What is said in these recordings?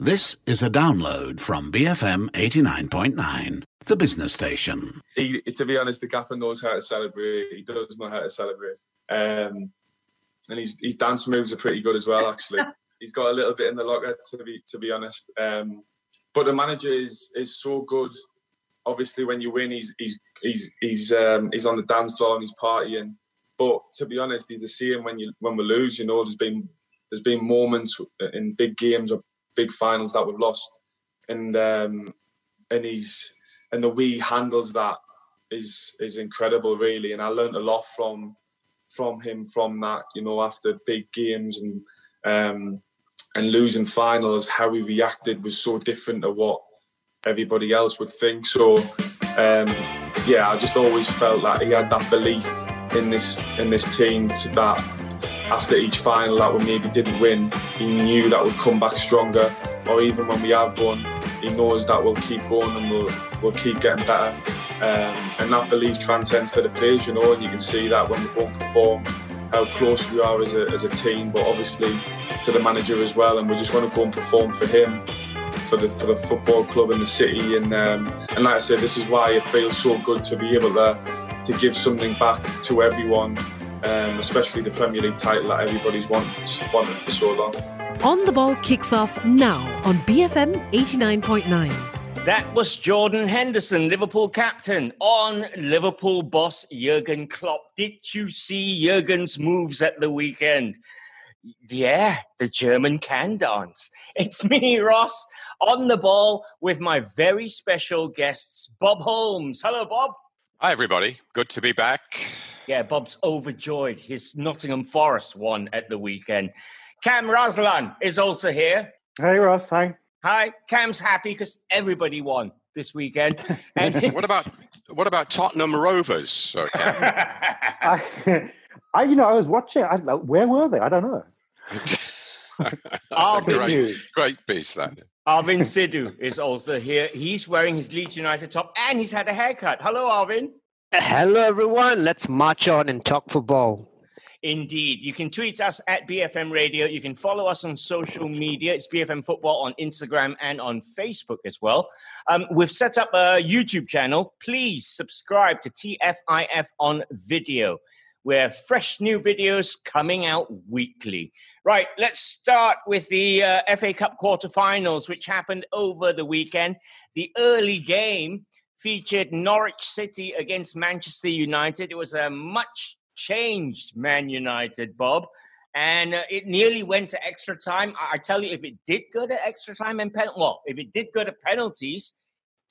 This is a download from BFM 89.9, the business station. He, to be honest, the gaffer knows how to celebrate. He does know how to celebrate. Um, and his, his dance moves are pretty good as well, actually. he's got a little bit in the locker, to be to be honest. Um, but the manager is is so good. Obviously, when you win, he's he's he's he's um, he's on the dance floor and he's partying. But to be honest, he's the same when you when we lose. You know, there's been there's been moments in big games or big finals that we've lost, and um, and he's and the way he handles that is is incredible, really. And I learned a lot from from him from that. You know, after big games and um, and losing finals, how he reacted was so different to what everybody else would think. So um, yeah, I just always felt that he had that belief in this in this team to that after each final that we maybe didn't win, he knew that we'd come back stronger. Or even when we have won, he knows that we'll keep going and we'll we'll keep getting better. Um, and that belief transcends to the players, you know, and you can see that when we and perform, how close we are as a, as a team, but obviously to the manager as well. And we just want to go and perform for him, for the for the football club in the city. And um, and like I said, this is why it feels so good to be able to to give something back to everyone um, especially the Premier League title that everybody's wanted, wanted for so long. On the Ball kicks off now on BFM 89.9. That was Jordan Henderson, Liverpool captain, on Liverpool boss Jurgen Klopp. Did you see Jurgen's moves at the weekend? Yeah, the German can dance. It's me, Ross, on the ball with my very special guests, Bob Holmes. Hello, Bob. Hi, everybody. Good to be back. Yeah, Bob's overjoyed. His Nottingham Forest won at the weekend. Cam Raslan is also here. Hey, Ross. Hi. Hi. Cam's happy because everybody won this weekend. And what about what about Tottenham Rovers? So, I, I, you know, I was watching. I, where were they? I don't know. Arvin, great, great piece that. Arvin Sidhu is also here. He's wearing his Leeds United top and he's had a haircut. Hello, Arvin. Hello, everyone. Let's march on and talk football. Indeed. You can tweet us at BFM Radio. You can follow us on social media. It's BFM Football on Instagram and on Facebook as well. Um, we've set up a YouTube channel. Please subscribe to TFIF on video, where fresh new videos coming out weekly. Right, let's start with the uh, FA Cup quarterfinals, which happened over the weekend. The early game featured Norwich City against Manchester United. It was a much changed Man United, Bob. And uh, it nearly went to extra time. I, I tell you, if it did go to extra time and pen, well, if it did go to penalties,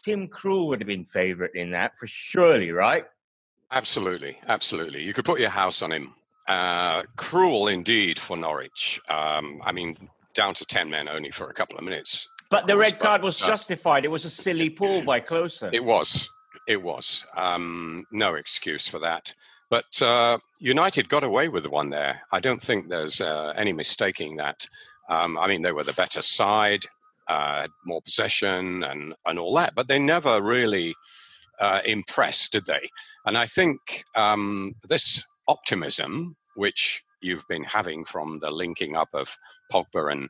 Tim Krul would have been favourite in that for surely, right? Absolutely, absolutely. You could put your house on him. Uh, cruel indeed for Norwich. Um, I mean, down to ten men only for a couple of minutes. But the red card was justified. It was a silly pull by Klose. It was. It was. Um, no excuse for that. But uh, United got away with the one there. I don't think there's uh, any mistaking that. Um, I mean, they were the better side, uh, had more possession and, and all that, but they never really uh, impressed, did they? And I think um, this optimism, which you've been having from the linking up of Pogba and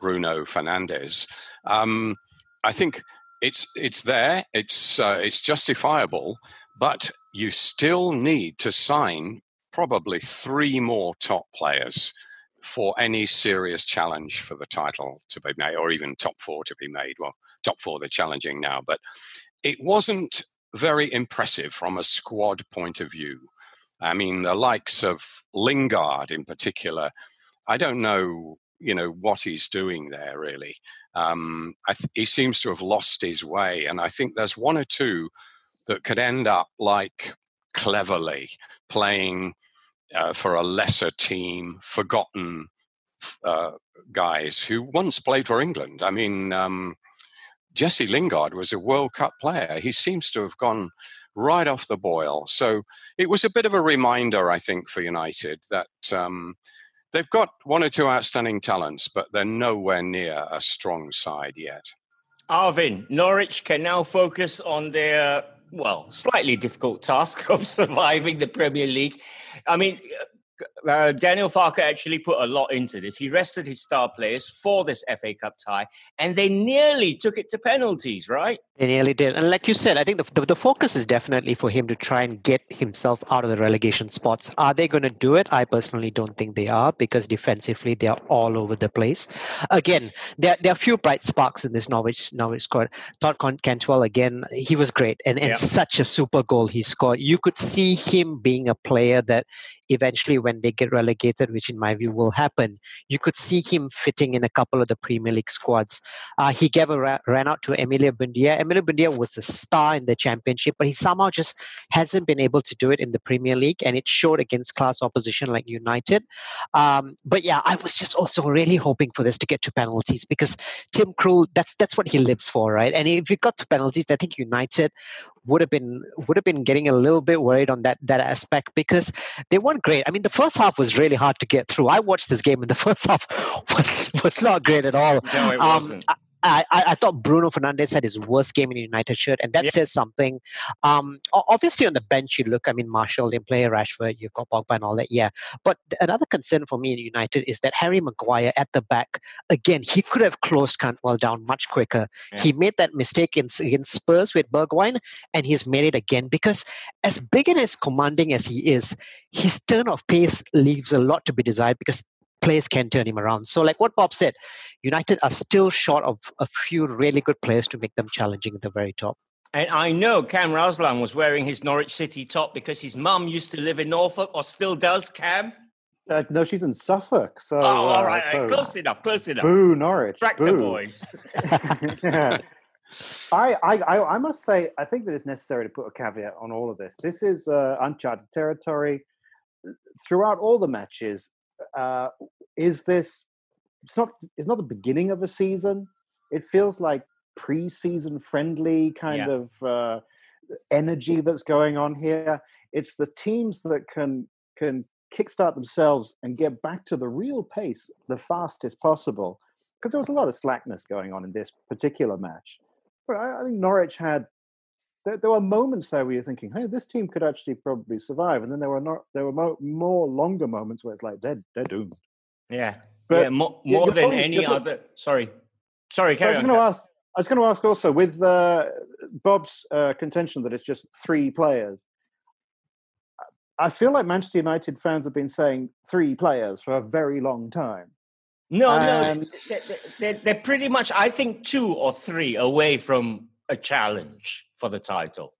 Bruno Fernandes. Um, I think it's it's there. It's uh, it's justifiable, but you still need to sign probably three more top players for any serious challenge for the title to be made, or even top four to be made. Well, top four they're challenging now, but it wasn't very impressive from a squad point of view. I mean, the likes of Lingard in particular. I don't know you know what he's doing there really. Um, th- he seems to have lost his way and i think there's one or two that could end up like Cleverley playing uh, for a lesser team forgotten uh, guys who once played for england. I mean um, jesse lingard was a world cup player. He seems to have gone right off the boil. So it was a bit of a reminder i think for united that um, They've got one or two outstanding talents, but they're nowhere near a strong side yet. Arvin, Norwich can now focus on their, well, slightly difficult task of surviving the Premier League. I mean, uh, Daniel Farke actually put a lot into this. He rested his star players for this FA Cup tie, and they nearly took it to penalties, right? They nearly did. And like you said, I think the, the, the, focus is definitely for him to try and get himself out of the relegation spots. Are they going to do it? I personally don't think they are because defensively they are all over the place. Again, there, there are a few bright sparks in this Norwich Norwich squad. Todd Cantwell, again, he was great and, and yeah. such a super goal he scored. You could see him being a player that eventually when they get relegated, which in my view will happen, you could see him fitting in a couple of the Premier League squads. Uh, he gave a ra- ran out to Emilia Buendia. Emilia Buendia was a star in the championship, but he somehow just hasn't been able to do it in the Premier League, and it showed against class opposition like United. Um, but yeah, I was just also really hoping for this to get to penalties because Tim Krul, that's that's what he lives for, right? And if it got to penalties, I think United would have been would have been getting a little bit worried on that that aspect because they weren't great. I mean, the first half was really hard to get through. I watched this game, and the first half was was not great at all. No, it um, wasn't. I, I, thought Bruno Fernandes had his worst game in a United shirt, and that yeah. says something. Um, obviously, on the bench, you look. I mean, Martial didn't play, Rashford, you've got Pogba and all that. Yeah, but another concern for me in United is that Harry Maguire at the back again. He could have closed Cantwell down much quicker. Yeah. He made that mistake in, in Spurs with Bergwijn, and he's made it again because as big and as commanding as he is, his turn of pace leaves a lot to be desired because players can turn him around. So, like what Bob said, United are still short of a few really good players to make them challenging at the very top. And I know Cam Raslan was wearing his Norwich City top because his mum used to live in Norfolk or still does, Cam. Uh, no, she's in Suffolk. So, oh, all right, uh, so close enough, close enough. Boo, Norwich. Tractor boo. boys. yeah. I, I, I must say, I think that it's necessary to put a caveat on all of this. This is uh, uncharted territory. Throughout all the matches, uh, is this it's not it's not the beginning of a season. It feels like pre-season friendly kind yeah. of uh, energy that's going on here. It's the teams that can can kickstart themselves and get back to the real pace the fastest possible because there was a lot of slackness going on in this particular match. But I, I think norwich had there, there, were moments there where you're thinking, "Hey, this team could actually probably survive," and then there were not there were mo- more longer moments where it's like they're they're doomed. Yeah, but yeah, more, more than any other. Sorry, sorry. Carry I was going to ask. I was going to ask also with uh, Bob's uh, contention that it's just three players. I feel like Manchester United fans have been saying three players for a very long time. No, no, they're, they're, they're pretty much. I think two or three away from a challenge for the title.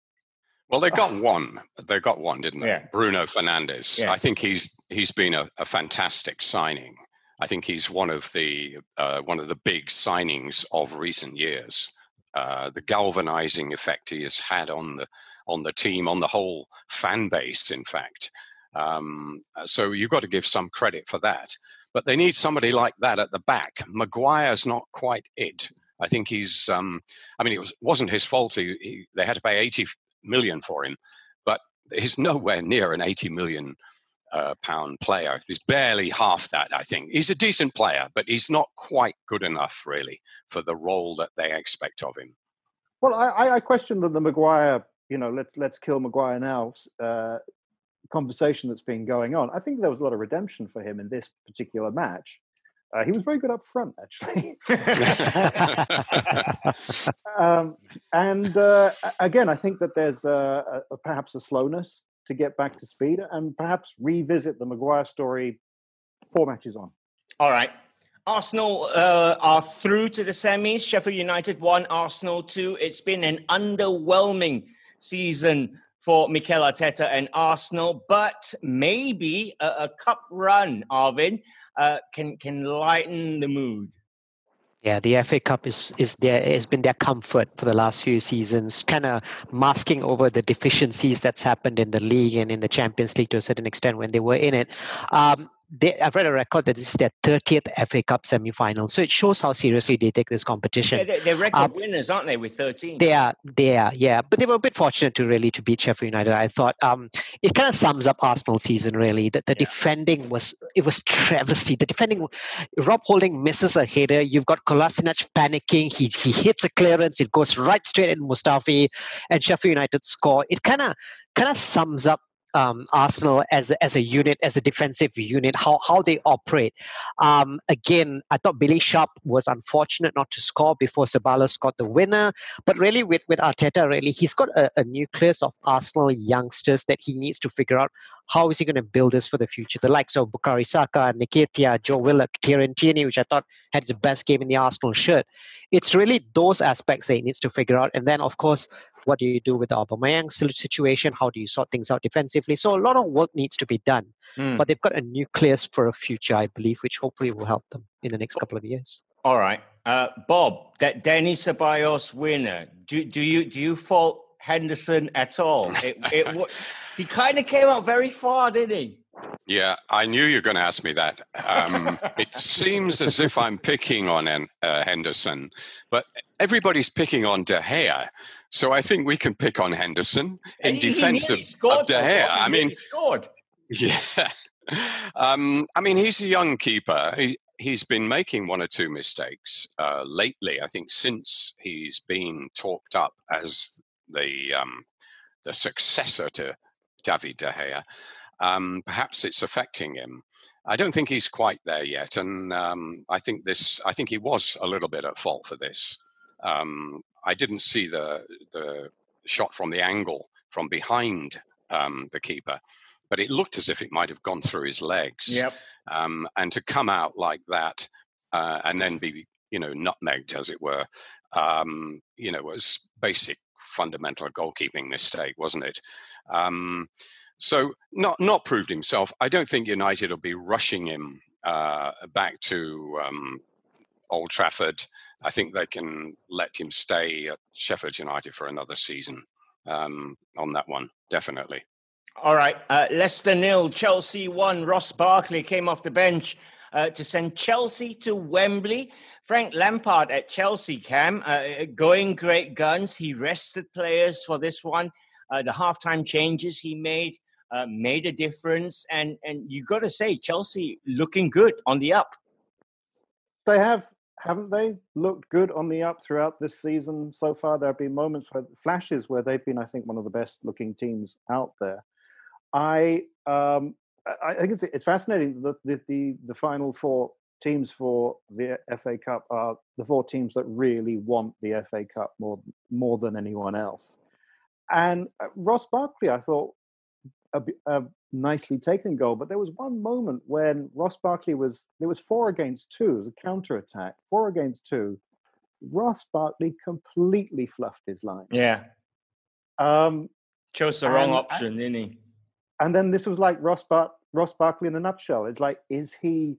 Well, they got one. They got one, didn't they? Yeah. Bruno Fernandes. Yeah. I think he's he's been a, a, fantastic signing. I think he's one of the uh, one of the big signings of recent years. Uh, the galvanizing effect he has had on the on the team, on the whole fan base, in fact. Um, so you've got to give some credit for that. But they need somebody like that at the back. Maguire's not quite it. I think he's. Um, I mean, it was wasn't his fault. He, he, they had to pay eighty million for him, but he's nowhere near an eighty million uh, pound player. He's barely half that. I think he's a decent player, but he's not quite good enough, really, for the role that they expect of him. Well, I, I question the, the Maguire. You know, let's let's kill Maguire now. Uh, conversation that's been going on. I think there was a lot of redemption for him in this particular match. Uh, he was very good up front, actually. um, and uh, again, I think that there's a, a, perhaps a slowness to get back to speed and perhaps revisit the Maguire story four matches on. All right. Arsenal uh, are through to the semis. Sheffield United won, Arsenal two. It's been an underwhelming season for Mikel Arteta and Arsenal, but maybe a, a cup run, Arvin uh, can can lighten the mood. Yeah, the FA Cup is is there has been their comfort for the last few seasons, kind of masking over the deficiencies that's happened in the league and in the Champions League to a certain extent when they were in it. Um, they, I've read a record that this is their 30th FA Cup semi final. So it shows how seriously they take this competition. Yeah, they're, they're record um, winners, aren't they, with 13? They are, they are, yeah. But they were a bit fortunate to really to beat Sheffield United. I thought um, it kind of sums up Arsenal season, really. That the yeah. defending was, it was travesty. The defending, Rob Holding misses a header. You've got Kolasinac panicking. He, he hits a clearance. It goes right straight in Mustafi and Sheffield United score. It kind of kind of sums up um, Arsenal as as a unit, as a defensive unit, how how they operate. Um, again, I thought Billy Sharp was unfortunate not to score before Ceballos got the winner. But really, with with Arteta, really, he's got a, a nucleus of Arsenal youngsters that he needs to figure out how is he going to build this for the future? The likes of Bukayo Saka, Nketiah, Joe Willock, Kieran Tierney, which I thought had his best game in the Arsenal shirt. It's really those aspects that he needs to figure out. And then, of course, what do you do with the Aubameyang situation? How do you sort things out defensively? So a lot of work needs to be done. Mm. But they've got a nucleus for a future, I believe, which hopefully will help them in the next couple of years. All right, uh, Bob, that Dani Ceballos winner. Do do you do you fault Henderson at all? It, it, he kind of came out very far, didn't he? Yeah, I knew you were going to ask me that. Um, it seems as if I'm picking on uh, Henderson, but everybody's picking on De Gea. So I think we can pick on Henderson in he, defense he of, of, De Gea. I mean, scored. Yeah. Um, I mean, he's a young keeper. He, he's been making one or two mistakes uh, lately. I think since he's been talked up as the um, the successor to David De Gea. Um, perhaps it's affecting him. I don't think he's quite there yet, and um, I think this. I think he was a little bit at fault for this. Um, I didn't see the the shot from the angle from behind um, the keeper, but it looked as if it might have gone through his legs. Yep. Um, and to come out like that uh, and then be, you know, nutmegged, as it were, um, you know, was basic fundamental goalkeeping mistake, wasn't it? Um, so not not proved himself. I don't think United will be rushing him uh, back to um, Old Trafford. I think they can let him stay at Sheffield United for another season um, on that one, definitely. All right, uh, Leicester nil, Chelsea one. Ross Barkley came off the bench uh, to send Chelsea to Wembley. Frank Lampard at Chelsea, Cam, uh, going great guns. He rested players for this one. Uh, the halftime changes he made uh, made a difference, and and you got to say Chelsea looking good on the up. They have, haven't they, looked good on the up throughout this season so far. There have been moments, where, flashes where they've been, I think, one of the best looking teams out there. I um, I think it's it's fascinating that the, the the final four teams for the FA Cup are the four teams that really want the FA Cup more more than anyone else. And uh, Ross Barkley, I thought, a, a, nicely taken goal, but there was one moment when Ross Barkley was there was four against two, the counter attack, four against two. Ross Barkley completely fluffed his line. Yeah. Um, Chose the wrong option, didn't he? And then this was like Ross Bar- Ross Barkley in a nutshell. It's like, is he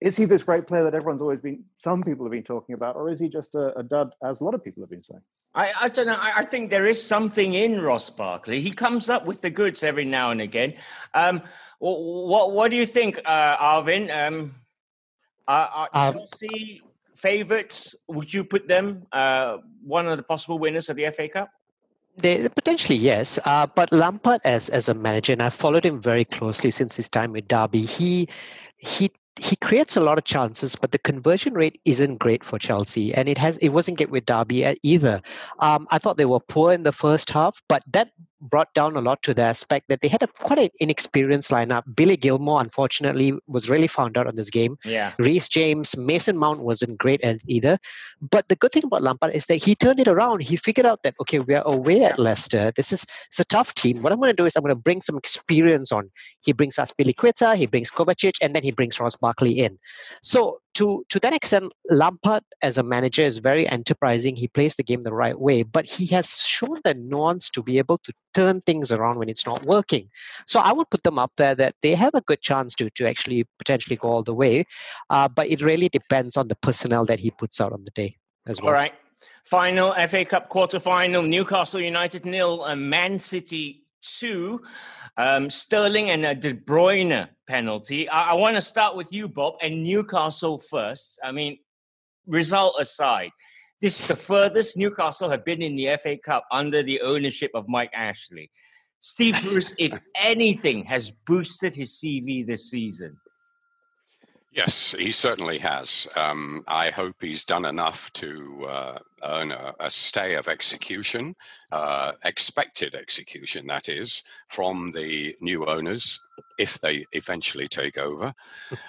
is he this great player that everyone's always been some people have been talking about or is he just a, a dud as a lot of people have been saying? I, I don't know. I, I, think there is something in ross barkley. He comes up with the goods every now and again. Um, what what do you think uh, arvin? Um, are, are um, chelsea favorites would you put them uh, one of the possible winners of the fa cup they, potentially yes, uh, but Lampard as as a manager, and I've followed him very closely since his time with Derby. He he he creates a lot of chances, but the conversion rate isn't great for Chelsea, and it has it wasn't great with Derby either. Um, I thought they were poor in the first half, but that brought down a lot to the aspect that they had a quite an inexperienced lineup. Billy Gilmour, unfortunately, was really found out on this game. Yeah. Reece James, Mason Mount wasn't great either. But the good thing about Lampard is that he turned it around. He figured out that okay, we are away at Leicester. This is it's a tough team. What I'm going to do is I'm going to bring some experience on. He brings Azpilicueta, he brings Kovacic, and then he brings Ross Barkley in. So to to that extent, Lampard as a manager is very enterprising. He plays the game the right way, but he has shown the nuance to be able to turn things around when it's not working. So I would put them up there that they have a good chance to to actually potentially go all the way, uh, but it really depends on the personnel that he puts out on the day as well. All right. Final FA Cup quarter final: Newcastle United nil and Man City two. Um, Sterling and a De Bruyne penalty. I, I want to start with you, Bob, and Newcastle first. I mean, result aside, this is the furthest Newcastle have been in the FA Cup under the ownership of Mike Ashley. Steve Bruce, if anything, has boosted his CV this season. Yes, he certainly has. Um, I hope he's done enough to uh, earn a, a, stay of execution, uh, expected execution, that is, from the new owners if they eventually take over.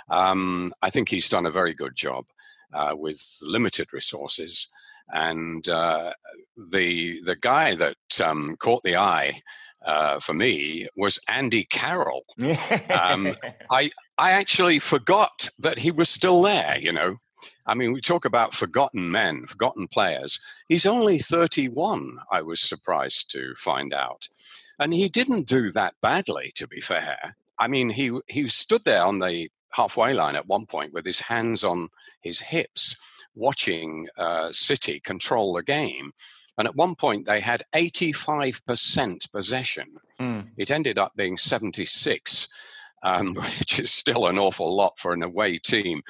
Um, I think he's done a very good job uh, with limited resources. And uh, the the guy that um, caught the eye uh, for me was Andy Carroll. um, I I actually forgot that he was still there. You know, I mean, we talk about forgotten men, forgotten players. He's only 31. I was surprised to find out, and he didn't do that badly. To be fair, I mean, he he stood there on the halfway line at one point with his hands on his hips, watching uh, City control the game and at one point, they had 85% possession. Mm. It ended up being 76, um, which is still an awful lot for an away team.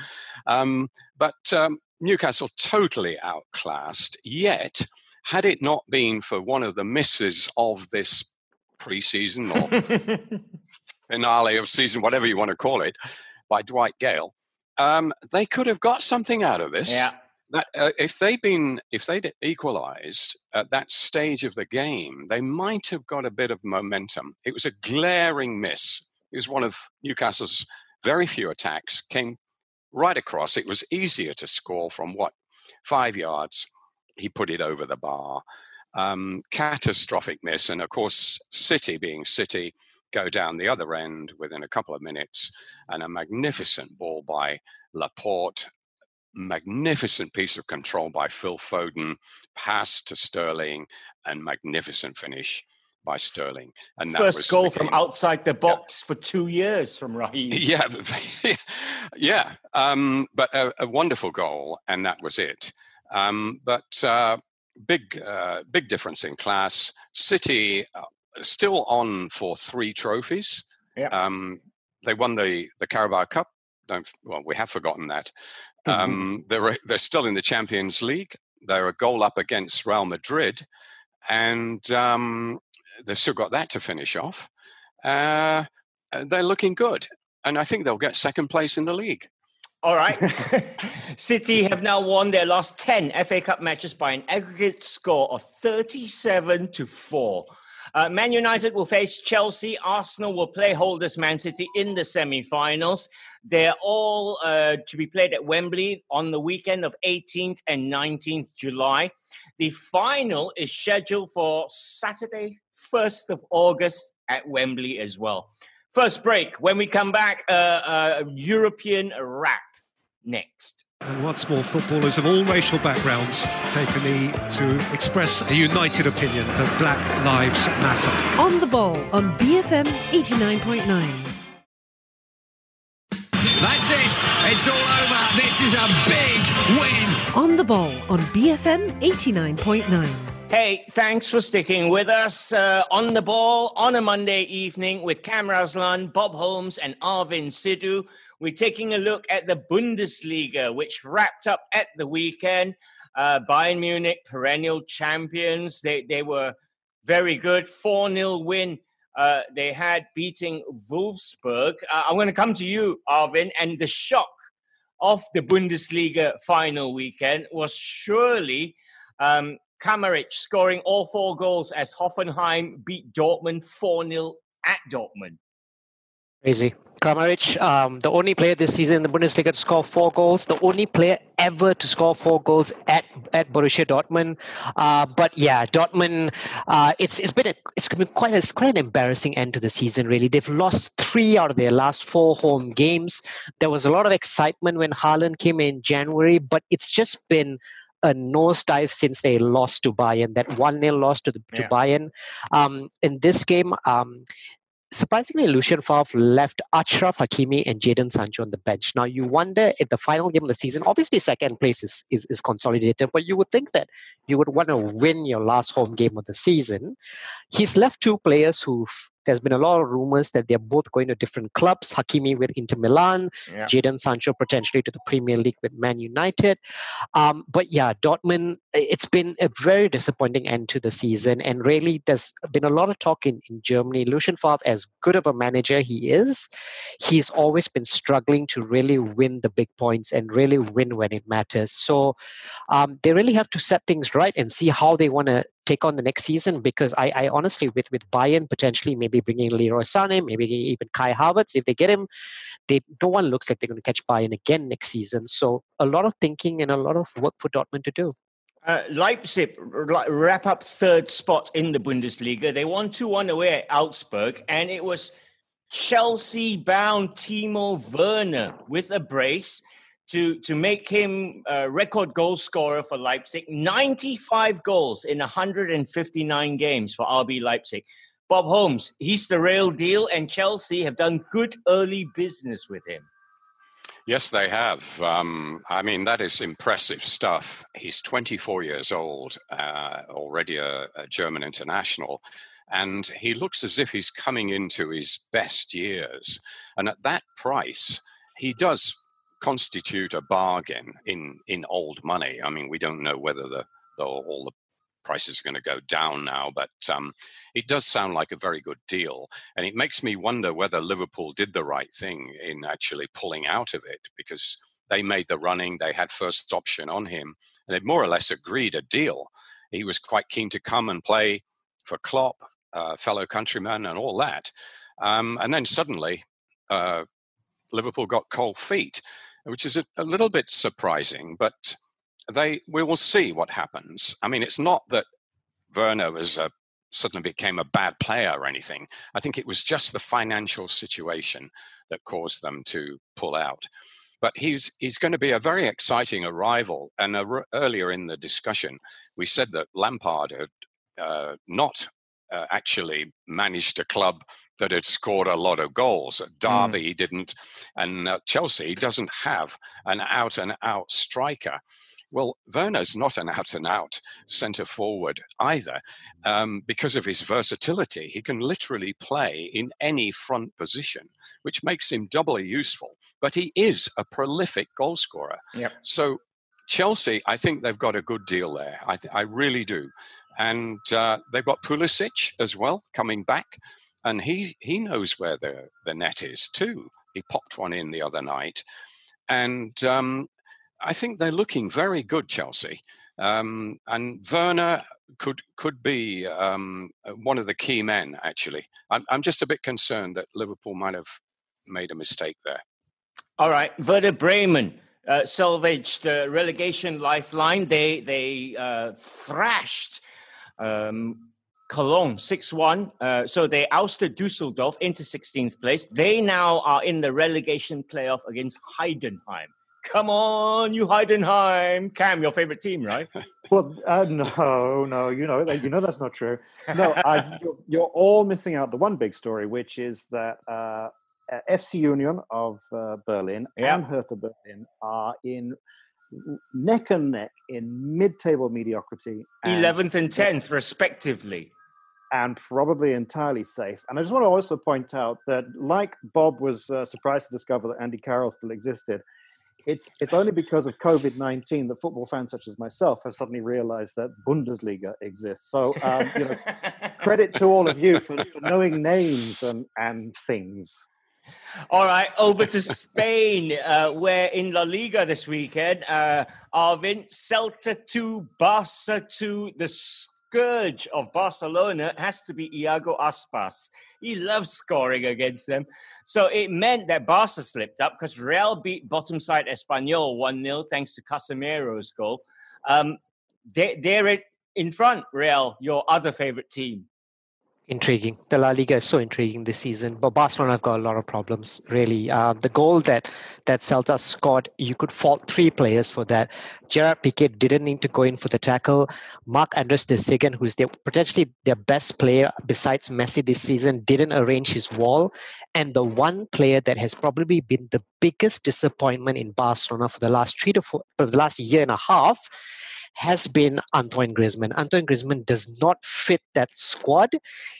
Um, but um, Newcastle totally outclassed. Yet, had it not been for one of the misses of this preseason or finale of season, whatever you want to call it, by Dwight Gayle, um, they could have got something out of this. Yeah that uh, if they'd been if they'd equalized at that stage of the game they might have got a bit of momentum it was a glaring miss was one of newcastle's very few attacks came right across. It was easier to score from what five yards. He put it over the bar. Um, catastrophic miss and of course city being city go down the other end within a couple of minutes and a magnificent ball by laporte. Magnificent piece of control by Phil Foden, pass to Sterling, and magnificent finish by Sterling. And first goal from outside the box yeah. for two years from Raheem. Yeah, yeah, um, but a, a, wonderful goal, and that was it. Um, but uh, big, uh, big difference in class. City uh, still on for three trophies. Yeah. Um, they won the the Carabao Cup. Don't well, we have forgotten that. Mm-hmm. Um, they're they're still in the Champions League. They're a goal up against Real Madrid, and um, they've still got that to finish off. Uh, they're looking good, and I think they'll get second place in the league. All right. City have now won their last 10 FA Cup matches by an aggregate score of 37 to 4. Uh, Man United will face Chelsea. Arsenal will play holders Man City in the semi finals. They're all uh, to be played at Wembley on the weekend of 18th and 19th July. The final is scheduled for Saturday, 1st of August at Wembley as well. First break. When we come back, uh, uh, European wrap next. And once more, footballers of all racial backgrounds take a knee to express a united opinion that Black Lives Matter. On the ball on BFM 89.9. That's it. It's all over. This is a big win. On the ball on BFM 89.9. Hey, thanks for sticking with us uh, on the ball on a Monday evening with Cam Raslan, Bob Holmes, and Arvin Sidhu. We're taking a look at the Bundesliga, which wrapped up at the weekend. Uh, Bayern Munich, perennial champions, they, they were very good. 4 0 win uh, they had beating Wolfsburg. Uh, I'm going to come to you, Arvin, and the shock of the Bundesliga final weekend was surely um, Kramaric scoring all four goals as Hoffenheim beat Dortmund 4 0 at Dortmund. Crazy. Kramaric, um, the only player this season in the Bundesliga to score four goals, the only player ever to score four goals at, at Borussia Dortmund. Uh, but yeah, Dortmund, uh, it's it's been a, it's been quite a, it's quite an embarrassing end to the season. Really, they've lost three out of their last four home games. There was a lot of excitement when Haaland came in January, but it's just been a nosedive since they lost to Bayern. That one 0 loss to the, to. Bayern. Um, in this game, um, surprisingly, Lucien Favre left Achraf Hakimi and Jadon Sancho on the bench. Now, you wonder if the final game of the season, obviously, second place is, is, is consolidated, but you would think that you would want to win your last home game of the season. He's left two players who've there's been a lot of rumors that they're both going to different clubs. Hakimi with Inter Milan, Yeah. Jadon Sancho potentially to the Premier League with Man United. Um, but yeah, Dortmund, it's been a very disappointing end to the season. And really, there's been a lot of talk in, in Germany. Lucien Favre, as good of a manager he is, he's always been struggling to really win the big points and really win when it matters. So um, they really have to set things right and see how they want to take on the next season because I, I honestly with with Bayern potentially maybe bringing Leroy Sané, maybe even Kai Havertz if they get him, they no one looks like they're going to catch Bayern again next season. So a lot of thinking and a lot of work for Dortmund to do. Uh, Leipzig wrap up third spot in the Bundesliga. They won 2 1 away at Augsburg, and it was Chelsea bound Timo Werner with a brace to, to make him a record goal scorer for Leipzig. 95 goals in 159 games for RB Leipzig. Bob Holmes, he's the real deal, and Chelsea have done good early business with him. Yes, they have. Um, I mean, that is impressive stuff. He's 24 years old, uh, already a, a German international, and he looks as if he's coming into his best years. And at that price, he does constitute a bargain in in old money. I mean, we don't know whether the, the all the prices are going to go down now, but um, it does sound like a very good deal. And it makes me wonder whether Liverpool did the right thing in actually pulling out of it because they made the running, they had first option on him, and they more or less agreed a deal. He was quite keen to come and play for Klopp, uh, fellow countryman, and all that. Um, and then suddenly, uh, Liverpool got cold feet, which is a, a little bit surprising, but they we will see what happens. I mean, it's not that Werner was a, suddenly became a bad player or anything. I think it was just the financial situation that caused them to pull out. But he's he's going to be a very exciting arrival. And uh, earlier in the discussion, we said that Lampard had uh, not uh, actually managed a club that had scored a lot of goals. Derby, mm. didn't, and uh, Chelsea doesn't have an out and out striker. Well, Werner's not an out and out centre forward either. Um, because of his versatility, he can literally play in any front position, which makes him doubly useful. But he is a prolific goalscorer. Yep. So, Chelsea, I think they've got a good deal there. I, th- I really do. And uh, they've got Pulisic as well coming back. And he, he knows where the, the net is too. He popped one in the other night. And um, I think they're looking very good, Chelsea. Um, and Werner could could be um, one of the key men. Actually, I'm, I'm just a bit concerned that Liverpool might have made a mistake there. All right, Werder Bremen uh, salvaged the relegation lifeline. They they uh, thrashed um, Cologne 6 1. Uh, so they ousted Dusseldorf into 16th place. They now are in the relegation playoff against Heidenheim. Come on, you Heidenheim. Cam, your favorite team, right? well, uh, no, no, you know, you know that's not true. No, I, you're, you're, all missing out the one big story, which is that uh, FC Union of uh, Berlin Yeah. and Hertha Berlin are in neck and neck in mid-table mediocrity. 11th and 10th, respectively. and probably entirely safe. And I just want to also point out that, like Bob was uh, surprised to discover that Andy Carroll still existed, it's it's only because of COVID nineteen that football fans such as myself have suddenly realised that Bundesliga exists. So, um, you know, credit to all of you for, for knowing names and and things. All right, over to Spain, uh, where in La Liga this weekend, uh, Arvin, Celta 2, Barca 2, the scourge of Barcelona has to be Iago Aspas. He loves scoring against them. So it meant that Barca slipped up because Real beat bottom side Espanyol 1 0 thanks to Casemiro's goal. Um, they, they're in front, Real, your other favorite team. Intriguing. The La Liga is so intriguing this season, but Barcelona have got a lot of problems. Really, uh, the goal that that Celta scored, you could fault three players for that. Gerard Piqué didn't need to go in for the tackle. Mark Andres de Stegen, who's their, potentially their best player besides Messi this season, didn't arrange his wall. And the one player that has probably been the biggest disappointment in Barcelona for the last three to four, for the last year and a half, has been Antoine Griezmann. Antoine Griezmann does not fit that squad.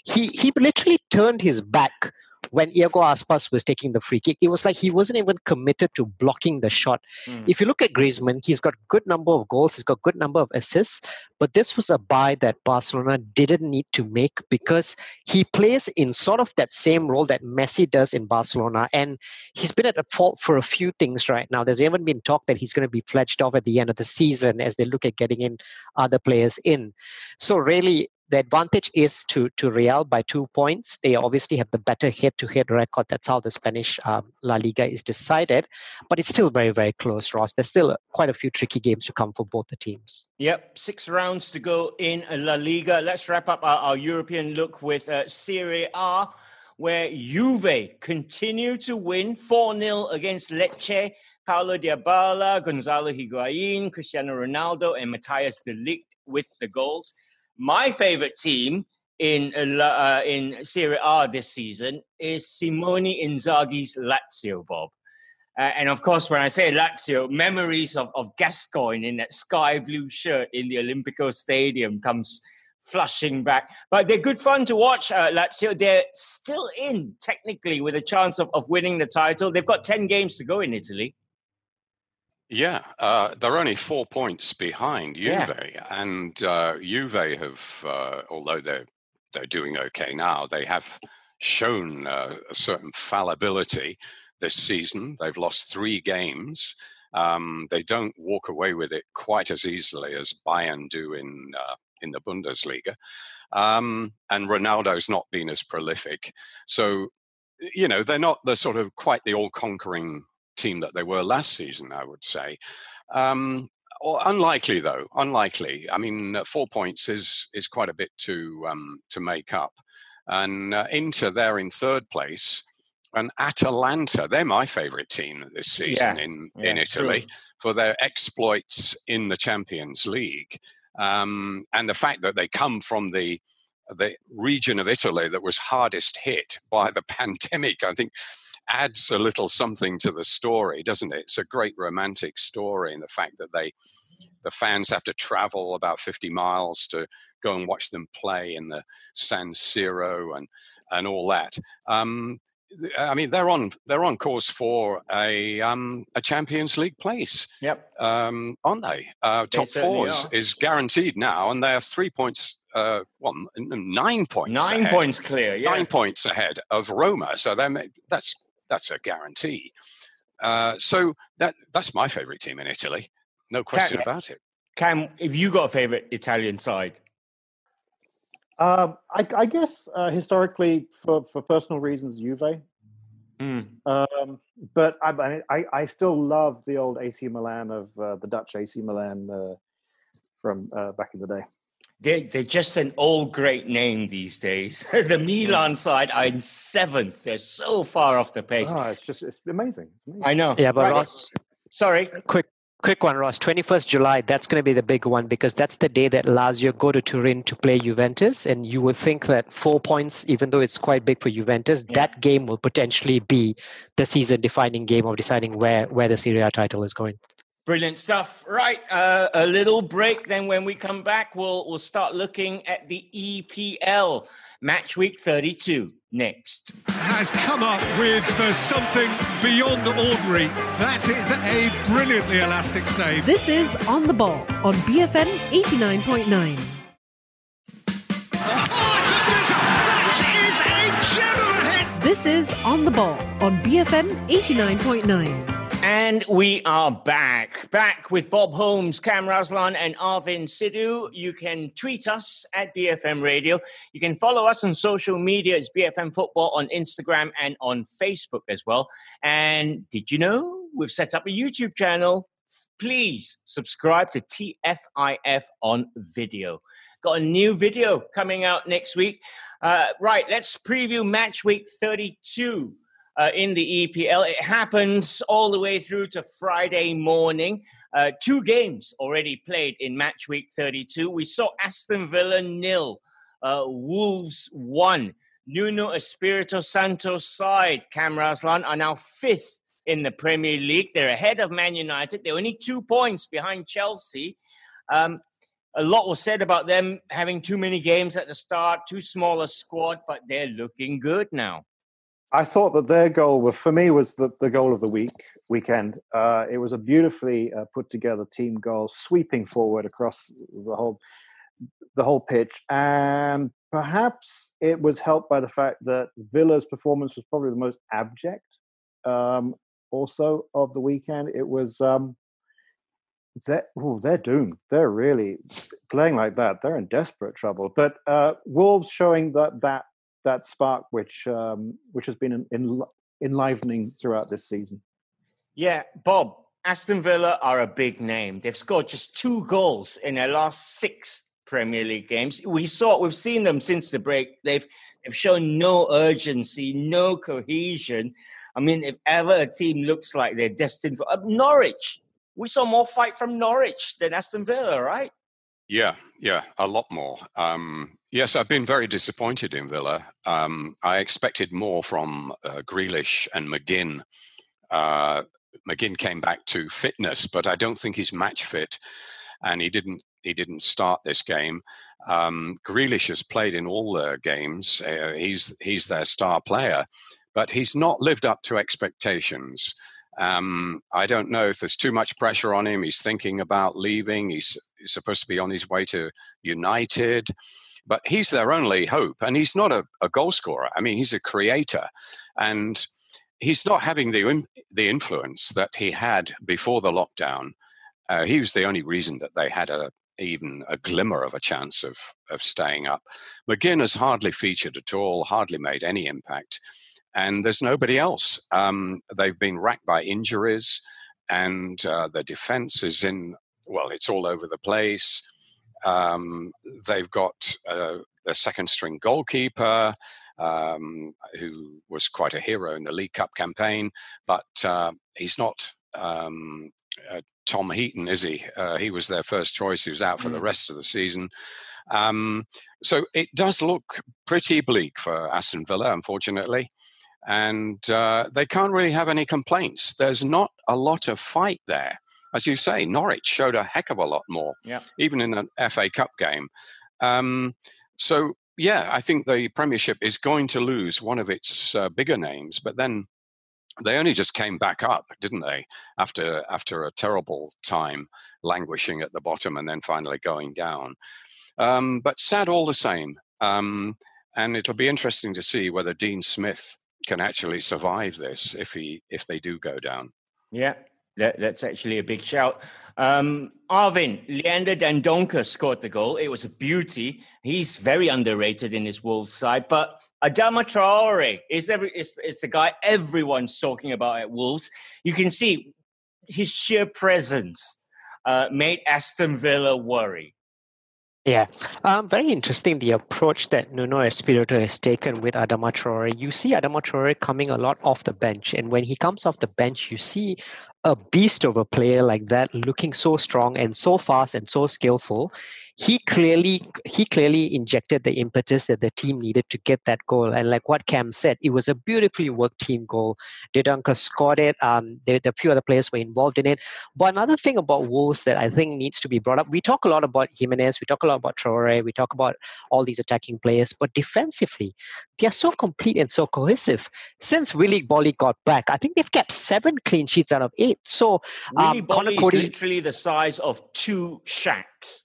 He he literally turned his back when Iago Aspas was taking the free kick, it was like he wasn't even committed to blocking the shot. Mm. If you look at Griezmann, he's got good number of goals, he's got good number of assists, but this was a buy that Barcelona didn't need to make because he plays in sort of that same role that Messi does in Barcelona, and he's been at a fault for a few things right now. There's even been talk that he's going to be fledged off at the end of the season as they look at getting in other players in. So really, the advantage is to to Real by two points. They obviously have the better head-to-head record. That's how the Spanish um, La Liga is decided. But it's still very very close, Ross. There's still quite a few tricky games to come for both the teams. Yep, six rounds to go in La Liga. Let's wrap up our, our European look with uh, Serie A, where Juve continue to win 4 0 against Lecce. Paulo Dybala, Gonzalo Higuain, Cristiano Ronaldo, and Matthias de Ligt with the goals. My favorite team in uh, uh, in Serie A this season is Simone Inzaghi's Lazio, Bob. Uh, and of course, when I say Lazio, memories of, of Gascoigne in that sky blue shirt in the Olimpico Stadium comes flushing back. But they're good fun to watch, uh, Lazio. They're still in, technically, with a chance of, of winning the title. They've got 10 games to go in Italy. Yeah, uh, they're only four points behind Juve, yeah. and uh, Juve have, uh, although they're they're doing okay now, they have shown uh, a certain fallibility this season. They've lost three games. Um, they don't walk away with it quite as easily as Bayern do in uh, in the Bundesliga, um, and Ronaldo's not been as prolific. So, you know, they're not the sort of quite the all-conquering team that they were last season, I would say. Um, unlikely though, unlikely. I mean, uh, four points is is quite a bit to um, to make up. And uh, Inter, they're in third place, and Atalanta, they're my favourite team this season yeah. in yeah, in Italy true. for their exploits in the Champions League, um, and the fact that they come from the the region of Italy that was hardest hit by the pandemic. I think adds a little something to the story, doesn't it? It's a great romantic story, and the fact that they the fans have to travel about 50 miles to go and watch them play in the San Siro and and all that. Um, I mean, they're on they're on course for a um, a Champions League place. Yep, um, aren't they? Uh, top four is, is, guaranteed now, and they have three points. Uh, well, nine points. Nine ahead, points clear. Yeah. Nine points ahead of Roma. So that's that's a guarantee. Uh, so that that's my favourite team in Italy, no question Cam, about it. Cam, have you got a favourite Italian side? Um, I, I, guess uh, historically, for, for personal reasons, Juve. Mm. Um, but I, I, I still love the old AC Milan of uh, the Dutch AC Milan uh, from uh, back in the day. They're, they're just an old great name these days. the Milan side are in seventh. They're so far off the pace. Oh, it's just it's amazing. It's amazing. I know. Yeah, but right. Ross, sorry. Quick quick one, Ross. 21st July, that's going to be the big one because that's the day that Lazio go to Turin to play Juventus. And you would think that four points, even though it's quite big for Juventus, yeah. that game will potentially be the season defining game of deciding where, where the Serie A title is going. Brilliant stuff. Right, uh, a little break. Then when we come back, we'll we'll start looking at the EPL match week 32 next. Has come up with uh, something beyond the ordinary. That is a brilliantly elastic save. This is on the ball on BFM 89.9. This is On the Ball on BFM 89.9. And we are back, back with Bob Holmes, Cam Raslan, and Arvin Sidhu. You can tweet us at BFM Radio. You can follow us on social media. It's BFM Football on Instagram and on Facebook as well. And did you know we've set up a YouTube channel? Please subscribe to TFIF on video. Got a new video coming out next week. Uh, right, let's preview match week 32 uh, in the EPL. It happens all the way through to Friday morning. Uh, two games already played in match week 32. We saw Aston Villa nil, uh, Wolves one. Nuno Espirito Santo's side, Cam Raslan, are now fifth in the Premier League. They're ahead of Man United. They're only two points behind Chelsea. Um, a lot was said about them having too many games at the start, too small a squad, but they're looking good now. I thought that their goal, was, for me, was the, the goal of the week weekend. Uh, it was a beautifully uh, put together team goal, sweeping forward across the whole the whole pitch, and perhaps it was helped by the fact that Villa's performance was probably the most abject. Um, also of the weekend, it was um, they're, ooh, they're doomed. They're really playing like that. They're in desperate trouble. But uh, Wolves showing that that that spark which um, which has been en- enlivening throughout this season. Yeah, Bob. Aston Villa are a big name. They've scored just two goals in their last six Premier League games. We saw we've seen them since the break. They've they've shown no urgency, no cohesion. I mean, if ever a team looks like they're destined for uh, Norwich, we saw more fight from Norwich than Aston Villa, right? Yeah, yeah, a lot more. Um, yes, I've been very disappointed in Villa. Um, I expected more from uh, Grealish and McGinn. Uh, McGinn came back to fitness, but I don't think he's match fit, and he didn't. He didn't start this game. Um, Grealish has played in all their games. Uh, he's he's their star player, but he's not lived up to expectations. Um, I don't know if there's too much pressure on him. He's thinking about leaving. He's, he's, supposed to be on his way to United, but he's their only hope. And he's not a, a goal scorer. I mean, he's a creator, and he's not having the the influence that he had before the lockdown. Uh, he was the only reason that they had a even a glimmer of a chance of of staying up. McGinn has hardly featured at all, hardly made any impact and there's nobody else. Um, they've been racked by injuries, and uh, the defense is in, well, it's all over the place. Um, they've got uh, a second string goalkeeper um, who was quite a hero in the League Cup campaign, but uh, he's not. Um, uh, Tom Heaton, is he? Uh, he was their first choice. He was out for mm. the rest of the season. Um, so it does look pretty bleak for Aston Villa, unfortunately and uh, they can't really have any complaints. There's not a lot of fight there. As you say, Norwich showed a heck of a lot more, yeah. even in an FA Cup game. Um, so, yeah, I think the Premiership is going to lose one of its uh, bigger names, but then they only just came back up, didn't they? After after a terrible time languishing at the bottom and then finally going down. Um, but sad all the same. Um, and it'll be interesting to see whether Dean Smith can actually survive this if he if they do go down. Yeah, that, that's actually a big shout. Um, Arvin, Leander Dendoncker scored the goal. It was a beauty. He's very underrated in his Wolves side. But Adama Traore is every is, is the guy everyone's talking about at Wolves. You can see his sheer presence uh, made Aston Villa worry. Yeah, um, very interesting the approach that Nuno Espirito has taken with Adama Traore. You see Adama Traore coming a lot off the bench, and when he comes off the bench, you see a beast of a player like that looking so strong and so fast and so skillful he clearly he clearly injected the impetus that the team needed to get that goal. And like what Cam said, it was a beautifully worked team goal. Dendoncker scored it. Um, the, the few other players were involved in it. But another thing about Wolves that I think needs to be brought up, we talk a lot about Jimenez, we talk a lot about Traore, we talk about all these attacking players, but defensively, they are so complete and so cohesive. Since Willy Boly got back, I think they've kept seven clean sheets out of eight. So um, Willy Boly is literally the size of two Shaqs.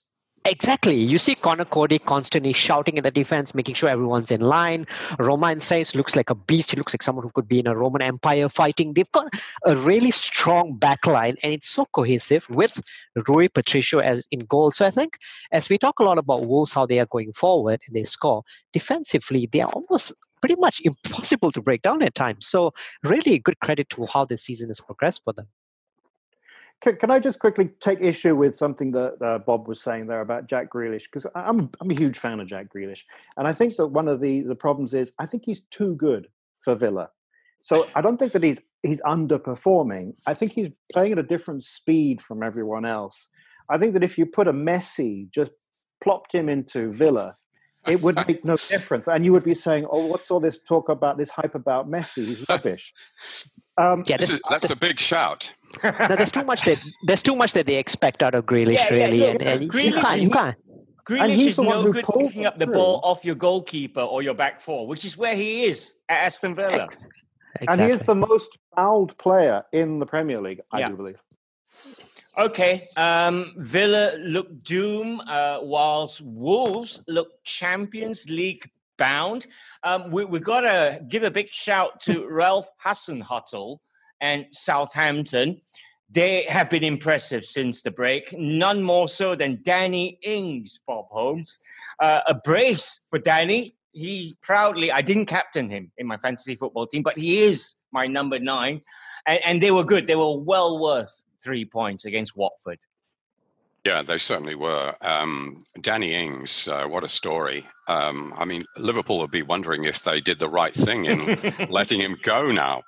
Exactly. You see Conor Coady constantly shouting in the defense, making sure everyone's in line. Romain Saïss looks like a beast. He looks like someone who could be in a Roman Empire fighting. They've got a really strong backline, and it's so cohesive with Rui Patricio as in goal. So I think as we talk a lot about Wolves, how they are going forward and they score, defensively, they are almost pretty much impossible to break down at times. So really good credit to how the season has progressed for them. Can, can, I just quickly take issue with something that uh, Bob was saying there about Jack Grealish? Because I'm I'm a huge fan of Jack Grealish, and I think that one of the the problems is I think he's too good for Villa. So I don't think that he's he's underperforming. I think he's playing at a different speed from everyone else. I think that if you put a Messi, just plopped him into Villa, it would make no difference. And you would be saying, "Oh, what's all this talk about? This hype about Messi? He's rubbish." Um, yeah, is, that's a big shout. No, there's too much that there's too much that they expect out of Grealish, yeah, really, yeah, and, and Grealish, you can't, you can't. Grealish he's is the no who good pulled picking up the through. ball off your goalkeeper or your back four, which is where he is at Aston Villa. And he is the most fouled player in the Premier League, I Yeah. do believe. Okay, um, Villa look doom, uh, whilst Wolves look Champions League bound. Um, we, we've got to give a big shout to Ralph Hasenhüttl and Southampton. They have been impressive since the break, none more so than Danny Ings, Bob Holmes. Uh, a brace for Danny. He proudly, I didn't captain him in my fantasy football team, but he is my number nine. And, and they were good. They were well worth three points against Watford. Yeah, they certainly were. Um, Danny Ings, uh, what a story. Um, I mean, Liverpool would be wondering if they did the right thing in letting him go now.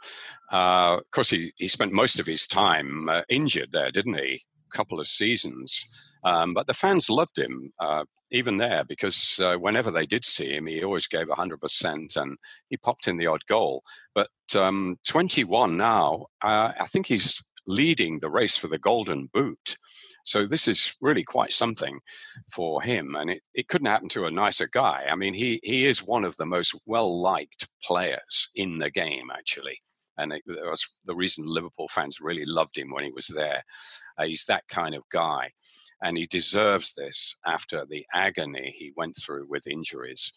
Uh, of course, he, he spent most of his time uh, injured there, didn't he? A couple of seasons. Um, but the fans loved him, uh, even there, because uh, whenever they did see him, he always gave 100% and he popped in the odd goal. But um, 21 now, uh, I think he's leading the race for the Golden Boot. So this is really quite something for him, and it, it couldn't happen to a nicer guy. I mean, he he is one of the most well liked players in the game, actually, and it, that was the reason Liverpool fans really loved him when he was there. Uh, he's that kind of guy, and he deserves this after the agony he went through with injuries.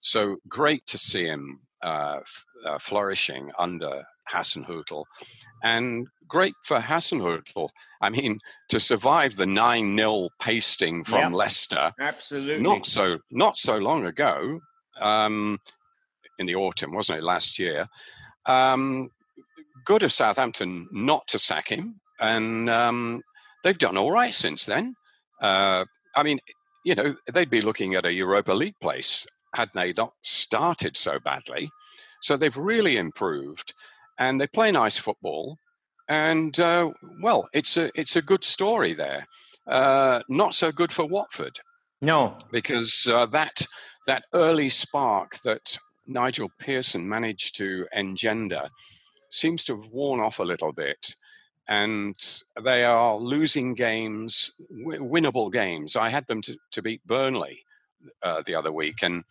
So great to see him uh, f- uh, flourishing under Hasenhüttl, and great for Hasenhüttl. I mean, to survive the nine 0 pasting from Yeah. Leicester, Absolutely. not so not so long ago, um, in the autumn, wasn't it last year? Um, good of Southampton not to sack him, and um, they've done all right since then. Uh, I mean, you know, they'd be looking at a Europa League place had they not started so badly. So they've really improved, and they play nice football. And uh, well, it's a it's a good story there. Uh, not so good for Watford No. because uh, that that early spark that Nigel Pearson managed to engender seems to have worn off a little bit, and they are losing games, w- winnable games. I had them to, to beat Burnley uh, the other week, and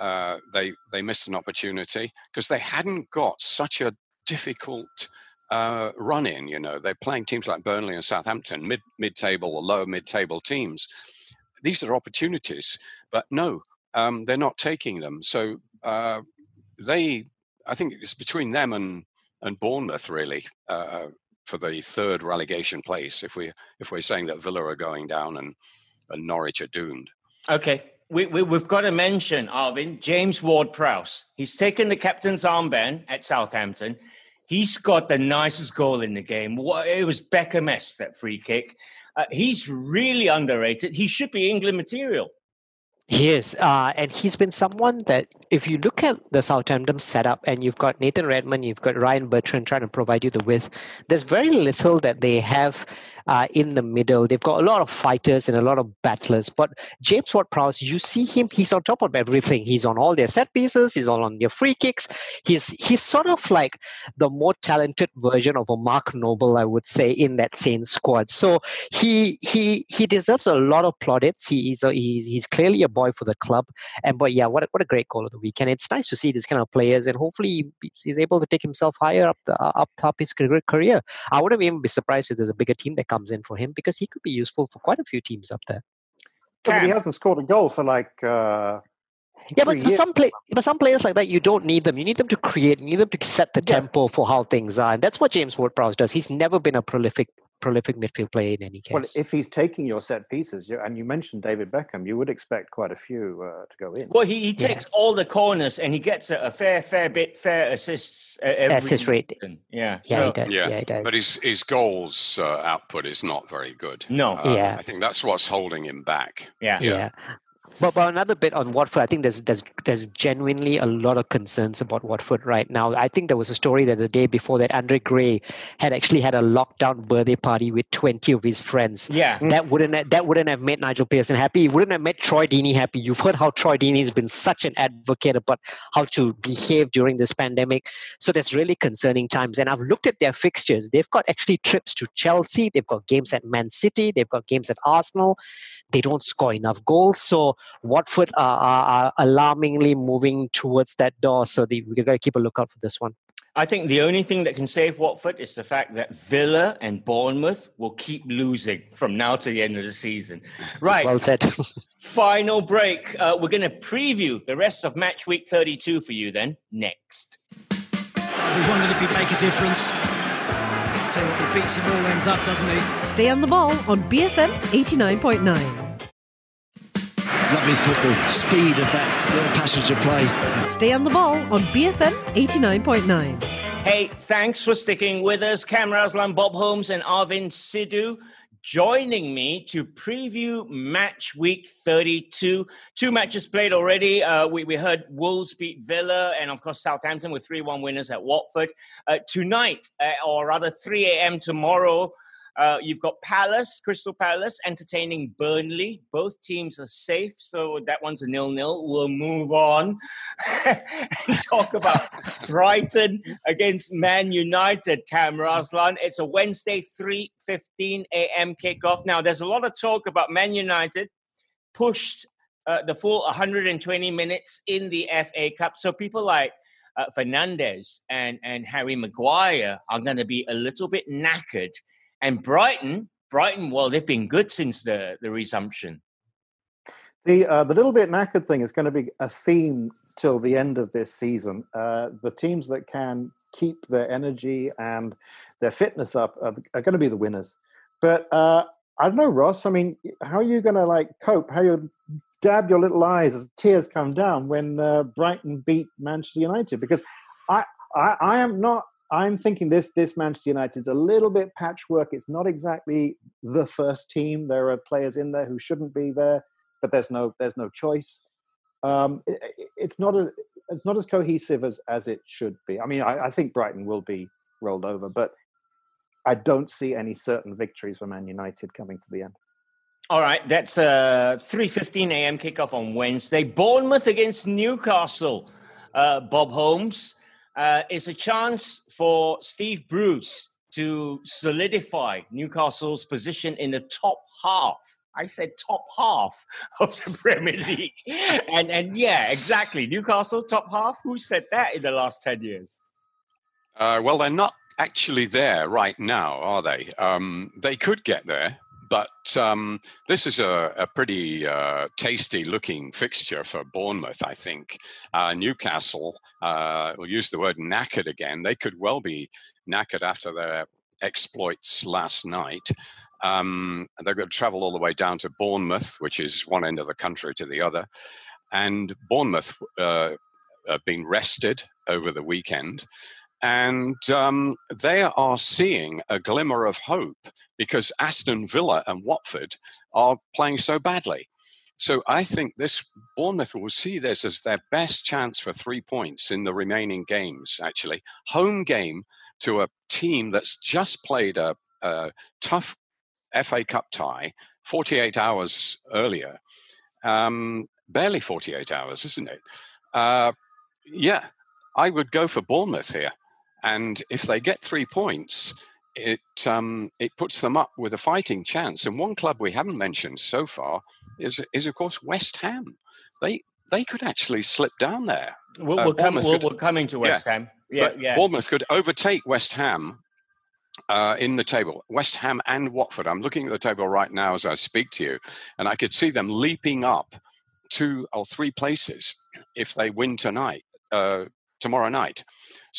uh, they they missed an opportunity because they hadn't got such a difficult uh, run in. You know, they're playing teams like Burnley and Southampton, mid mid table or lower mid table teams. These are opportunities, but no, um, they're not taking them. So uh, they, I think it's between them and and Bournemouth really. Uh, for the third relegation place, if we if we're saying that Villa are going down and, and Norwich are doomed. Okay. We, we, we've got to mention, Arvin, James Ward-Prowse. He's taken the captain's armband at Southampton. He's got the nicest goal in the game. It was Beckham esque, that free kick. Uh, he's really underrated. He should be England material. He is, uh, and he's been someone that, if you look at the Southampton setup, and you've got Nathan Redmond, you've got Ryan Bertrand trying to provide you the width. There's very little that they have uh, in the middle. They've got a lot of fighters and a lot of battlers. But James Ward-Prowse, you see him; he's on top of everything. He's on all their set pieces. He's all on their free kicks. He's he's sort of like the more talented version of a Mark Noble, I would say, in that same squad. So he he he deserves a lot of plaudits. He, he's a, he's he's clearly a boy for the club. And but yeah, what a, what a great goal of the weekend. It's nice to see these kind of players, and hopefully he's able to take himself higher up the up top his career. I wouldn't even be surprised if there's a bigger team that comes in for him because he could be useful for quite a few teams up there. But he hasn't scored a goal for like uh, Yeah, but for some play, but some players like that, you don't need them. You need them to create. You need them to set the Yeah. tempo for how things are, and that's what James Ward-Prowse does. He's never been a prolific prolific midfield player in any case. Well, if he's taking your set pieces, you- and you mentioned David Beckham, you would expect quite a few uh, to go in. Well, he, he Yeah. takes all the corners and he gets a, a fair, fair bit, fair assists every Assist rate. Yeah. yeah, so- he does. Yeah, Yeah, he does. But his his goals uh, output is not very good. No. Uh, Yeah. I think that's what's holding him back. Yeah. Yeah. But, but another bit on Watford, I think there's there's there's genuinely a lot of concerns about Watford right now. I think there was a story that the day before that Andre Gray had actually had a lockdown birthday party with 20 of his friends. Yeah. That wouldn't have, that wouldn't have made Nigel Pearson happy. He wouldn't have made Troy Deeney happy. You've heard how Troy Deeney has been such an advocate about how to behave during this pandemic. So there's really concerning times. And I've looked at their fixtures. They've got actually trips to Chelsea. They've got games at Man City. They've got games at Arsenal. They don't score enough goals. So Watford are, are, are alarmingly moving towards that door. So the, we got to keep a lookout for this one. I think the only thing that can save Watford is the fact that Villa and Bournemouth will keep losing from now to the end of the season. Right. Well said. Final break. Uh, we're going to preview the rest of match week 32 for you then next. We wondered if he'd make a difference. Tell he beats him all ends up, doesn't he? Stay on the ball on BFM 89.9. Lovely football, speed of that little passage of play. Stay on the ball on BFM 89.9. Hey, thanks for sticking with us. Cam Raslan, Bob Holmes, and Arvin Sidhu joining me to preview match week 32. Two matches played already. Uh, we, we heard Wolves beat Villa and, of course, Southampton with 3 1 winners at Watford. Uh, tonight, uh, or rather 3 a.m. tomorrow, uh, you've got Palace, Crystal Palace, entertaining Burnley. Both teams are safe, so that one's a nil-nil. We'll move on and talk about Brighton against Man United. Cam Raslan. It's a Wednesday, three fifteen a.m. kickoff. Now, there's a lot of talk about Man United pushed uh, the full 120 minutes in the FA Cup. So people like uh, Fernandes and and Harry Maguire are going to be a little bit knackered and Brighton, Brighton, well, they've been good since the, the resumption. The uh, the little bit knackered thing is going to be a theme till the end of this season. Uh, the teams that can keep their energy and their fitness up are, are going to be the winners. But uh, I don't know, Ross. I mean, how are you going to like cope? How you dab your little eyes as tears come down when uh, Brighton beat Manchester United? Because I, I, I am not I'm thinking this this Manchester United's a little bit patchwork. It's not exactly the first team. There are players in there who shouldn't be there, but there's no there's no choice. Um, it, it's not a it's not as cohesive as as it should be. I mean, I, I think Brighton will be rolled over, but I don't see any certain victories for Man United coming to the end. All right, that's a 3:15 a.m. kickoff on Wednesday. Bournemouth against Newcastle. Uh, Bob Holmes uh, is a chance for Steve Bruce to solidify Newcastle's position in the top half. I said top half of the Premier League. and and yeah, exactly. Newcastle top half. Who said that in the last 10 years? Uh, well, they're not actually there right now, are they? Um, they could get there, but um, this is a, a pretty uh, tasty looking fixture for Bournemouth, I think. Uh, Newcastle, uh, we'll use the word knackered again. They could well be knackered after their exploits last night. Um, they're going to travel all the way down to Bournemouth, which is one end of the country to the other. And Bournemouth uh, have been rested over the weekend and um, they are seeing a glimmer of hope because Aston Villa and Watford are playing so badly. So I think this Bournemouth will see this as their best chance for three points in the remaining games. Actually, home game to a team that's just played a, a tough FA Cup tie 48 hours earlier. Um, barely 48 hours, isn't it? Uh, yeah, I would go for Bournemouth here. And if they get three points, it um, it puts them up with a fighting chance. And one club we haven't mentioned so far is is of course West Ham. They they could actually slip down there. We're, uh, we're, coming, we're, we're coming to West yeah, Ham. Yeah, yeah. Bournemouth could overtake West Ham uh, in the table. West Ham and Watford. I'm looking at the table right now as I speak to you, and I could see them leaping up two or three places if they win tonight, uh, tomorrow night.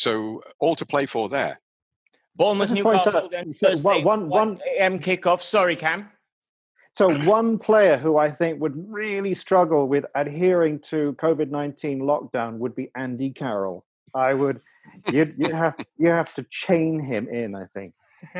So all to play for there. Bournemouth, Newcastle, then Thursday, one, one, 1 a.m. kickoff. Sorry, Cam. So one player who I think would really struggle with adhering to COVID nineteen lockdown would be Andy Carroll. I would, you'd, you'd have you have to chain him in. I think.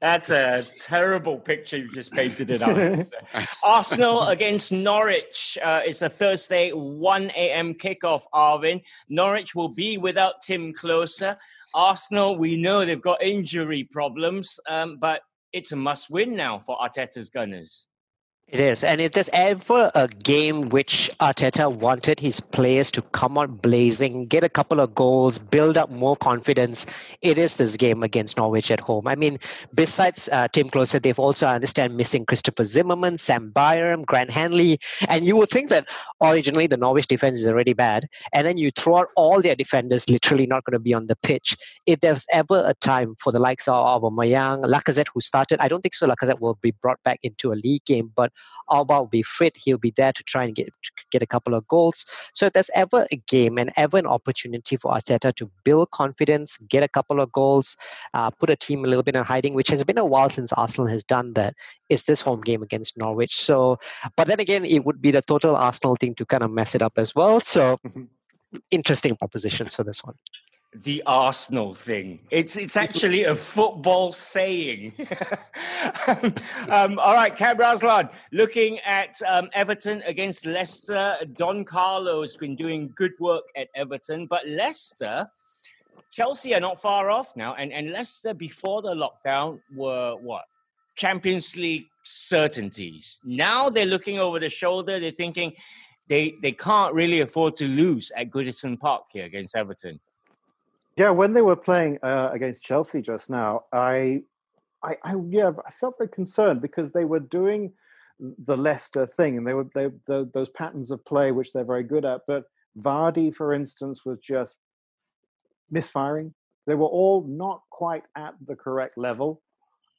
That's a terrible picture you just painted it up. Arsenal against Norwich. Uh, it's a Thursday 1 a.m. kickoff, Arvin. Norwich will be without Tim Closer. Arsenal, we know they've got injury problems, um, but it's a must win now for Arteta's Gunners. It is. And if there's ever a game which Arteta wanted his players to come out blazing, get a couple of goals, build up more confidence, it is this game against Norwich at home. I mean, besides uh, Tim Klose, they've also, I understand, missing Christopher Zimmermann, Sam Byram, Grant Hanley. And you would think that originally the Norwich defense is already bad. And then you throw out all their defenders literally not going to be on the pitch. If there's ever a time for the likes of Aubameyang, Lacazette, who started, I don't think so Lacazette will be brought back into a league game, but Auba will be fit. He'll be there to try and get get a couple of goals. So if there's ever a game and ever an opportunity for Arteta to build confidence, get a couple of goals, uh, put a team a little bit in hiding, which has been a while since Arsenal has done that, is this home game against Norwich. So, but then again, it would be the total Arsenal thing to kind of mess it up as well. So, interesting propositions for this one the Arsenal thing. It's it's actually a football saying. um, all right, Cam Raslan, looking at um, Everton against Leicester. Don Carlo's been doing good work at Everton, but Leicester, Chelsea are not far off now, and and Leicester before the lockdown were what Champions League certainties. Now they're looking over the shoulder. They're thinking they they can't really afford to lose at Goodison Park here against Everton. Yeah, when they were playing uh, against Chelsea just now, I, I, I, yeah, I felt very concerned because they were doing the Leicester thing, and they were they, the, those patterns of play which they're very good at. But Vardy, for instance, was just misfiring. They were all not quite at the correct level,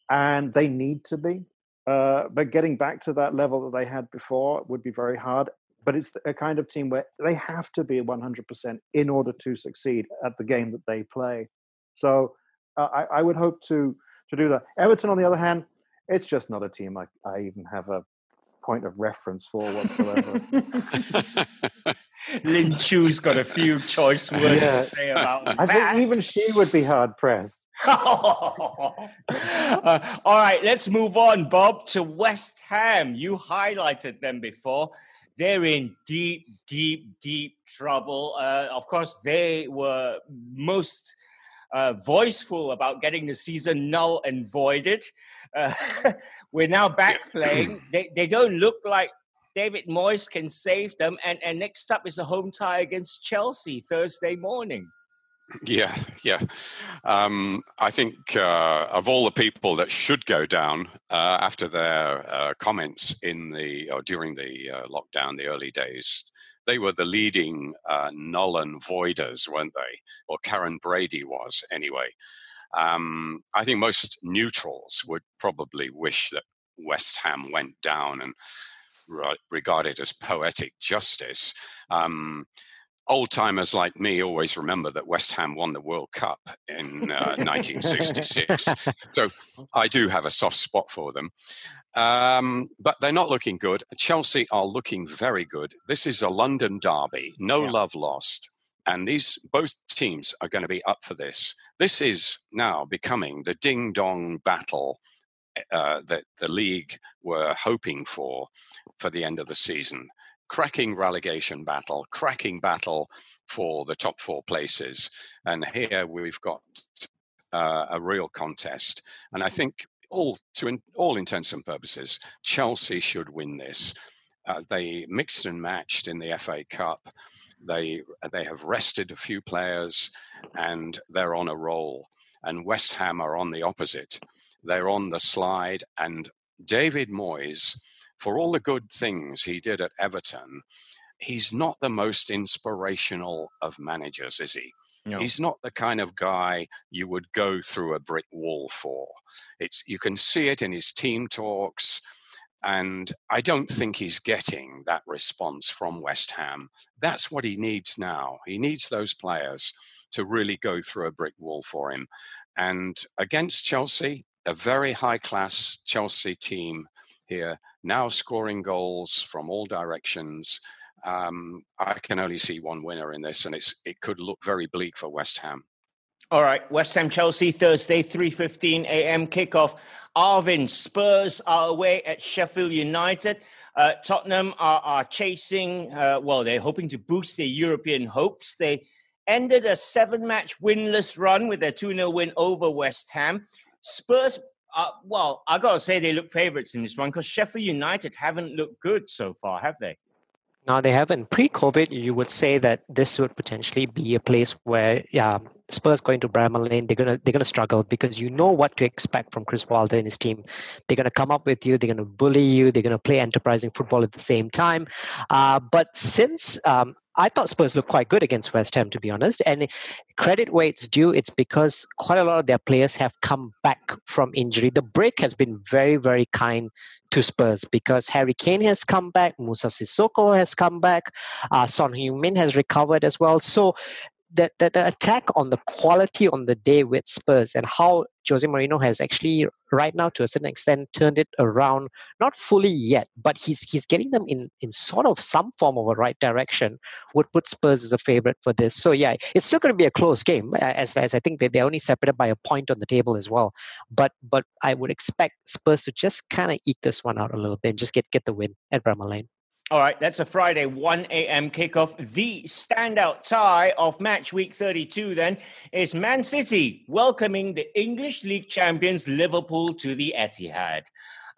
and they need to be. Uh, but getting back to that level that they had before would be very hard but it's a kind of team where they have to be 100% in order to succeed at the game that they play. So uh, I, I, would hope to to do that. Everton, on the other hand, it's just not a team I, I even have a point of reference for whatsoever. Lin Chu's got a few choice words yeah. to say about I that. think even she would be hard pressed. uh, all right, let's move on, Bob, to West Ham. You highlighted them before they're in deep, deep, deep trouble. Uh, of course, they were most uh, voiceful about getting the season null and voided. Uh, we're now back playing. They, they don't look like David Moyes can save them. And, and next up is a home tie against Chelsea Thursday morning. Yeah, yeah. Um, I think uh, of all the people that should go down uh, after their uh, comments in the or during the uh, lockdown, the early days, they were the leading uh, null and voiders, weren't they? Or Karren Brady was anyway. Um, I think most neutrals would probably wish that West Ham went down and re- regard it as poetic justice. Um, old timers like me always remember that West Ham won the World Cup in uh, 1966. so I do have a soft spot for them. Um, but they're not looking good. Chelsea are looking very good. This is a London derby, no yeah. love lost. And these both teams are going to be up for this. This is now becoming the ding dong battle uh, that the league were hoping for for the end of the season cracking relegation battle, cracking battle for the top four places. And here we've got uh, a real contest. And I think all to in, all intents and purposes, Chelsea should win this. Uh, they mixed and matched in the FA Cup. They they have rested a few players, and they're on a roll. And West Ham are on the opposite. They're on the slide, and David Moyes for all the good things he did at Everton, he's not the most inspirational of managers, is he? No. He's not the kind of guy you would go through a brick wall for. It's you can see it in his team talks, and I don't think he's getting that response from West Ham. That's what he needs now. He needs those players to really go through a brick wall for him. And against Chelsea, a very high class Chelsea team here, now scoring goals from all directions. Um, I can only see one winner in this, and it's it could look very bleak for West Ham. All right, West Ham Chelsea Thursday, three fifteen a.m. kickoff. Arvin Spurs are away at Sheffield United. Uh, Tottenham are, are chasing. Uh, well, they're hoping to boost their European hopes. They ended a seven-match winless run with a 2 0 win over West Ham. Spurs uh, well, I gotta say they look favourites in this one because Sheffield United haven't looked good so far, have they? No, they haven't. Pre-COVID, you would say that this would potentially be a place where, yeah, Spurs going to Bramall Lane, they're gonna they're gonna struggle because you know what to expect from Chris Wilder and his team. They're gonna come up with you, they're gonna bully you, they're gonna play enterprising football at the same time. Uh, but since um, I thought Spurs looked quite good against West Ham, to be honest. And credit where it's due, it's because quite a lot of their players have come back from injury. The break has been very, very kind to Spurs because Harry Kane has come back, Moussa Sissoko has come back, uh, Son Heung-min has recovered as well. So the, the, the attack on the quality on the day with Spurs and how Jose Mourinho has actually right now to a certain extent turned it around, not fully yet, but he's he's getting them in in sort of some form of a right direction, would put Spurs as a favorite for this. So yeah, it's still going to be a close game as as I think that they're only separated by a point on the table as well. But but I would expect Spurs to just kind of eat this one out a little bit and just get get the win at Bramall Lane. All right, that's a Friday 1 a.m. kickoff. The standout tie of match week 32 then is Man City welcoming the English League champions Liverpool to the Etihad.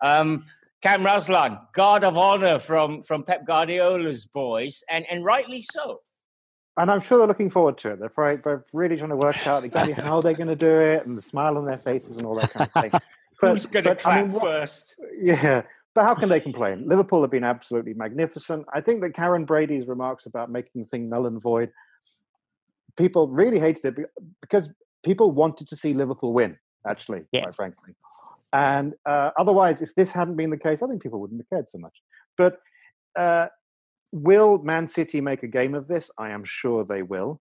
Um, Cam Raslan, guard of honor from, from Pep Guardiola's boys, and, and rightly so. And I'm sure they're looking forward to it. They're, probably, they're really trying to work out exactly how they're going to do it and the smile on their faces and all that kind of thing. But, Who's going to clap I mean, first? Yeah, but how can they complain? Liverpool have been absolutely magnificent. I think that Karren Brady's remarks about making the thing null and void, people really hated it because people wanted to see Liverpool win, actually, yes. quite frankly. And uh, otherwise, if this hadn't been the case, I think people wouldn't have cared so much. But uh, will Man City make a game of this? I am sure they will.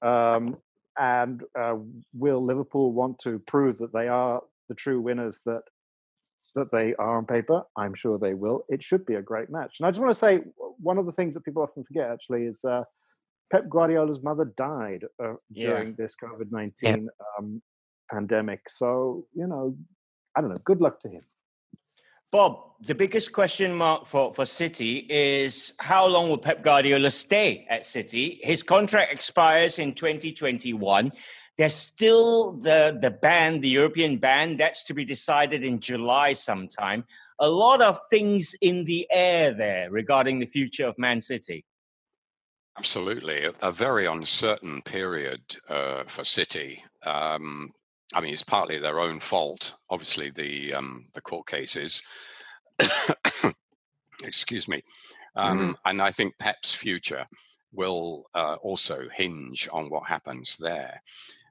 Um, and uh, will Liverpool want to prove that they are the true winners that that they are on paper. I'm sure they will. It should be a great match. And I just want to say one of the things that people often forget actually is uh, Pep Guardiola's mother died uh, yeah. during this COVID 19 yeah. um, pandemic. So, you know, I don't know. Good luck to him. Bob, the biggest question mark for, for City is how long will Pep Guardiola stay at City? His contract expires in 2021. There's still the, the ban, the European ban, that's to be decided in July sometime. A lot of things in the air there regarding the future of Man City. Absolutely. A, very uncertain period uh, for City. Um, I mean, it's partly their own fault. Obviously, the um, the court cases. Excuse me. Um, mm-hmm. And I think Pep's future will uh, also hinge on what happens there.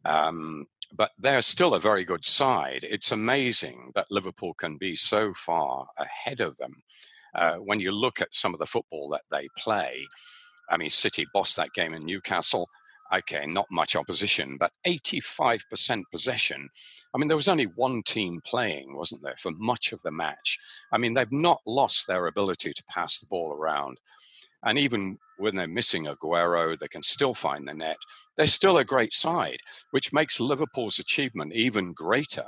Um, but they're still a very good side. It's amazing that Liverpool can be so far ahead of them. Uh, when you look at some of the football that they play, I mean, City bossed that game in Newcastle. Okay, not much opposition, but 85% possession. I mean, there was only one team playing, wasn't there, for much of the match? I mean, they've not lost their ability to pass the ball around. And even when they're missing Aguero, they can still find the net. They're still a great side, which makes Liverpool's achievement even greater.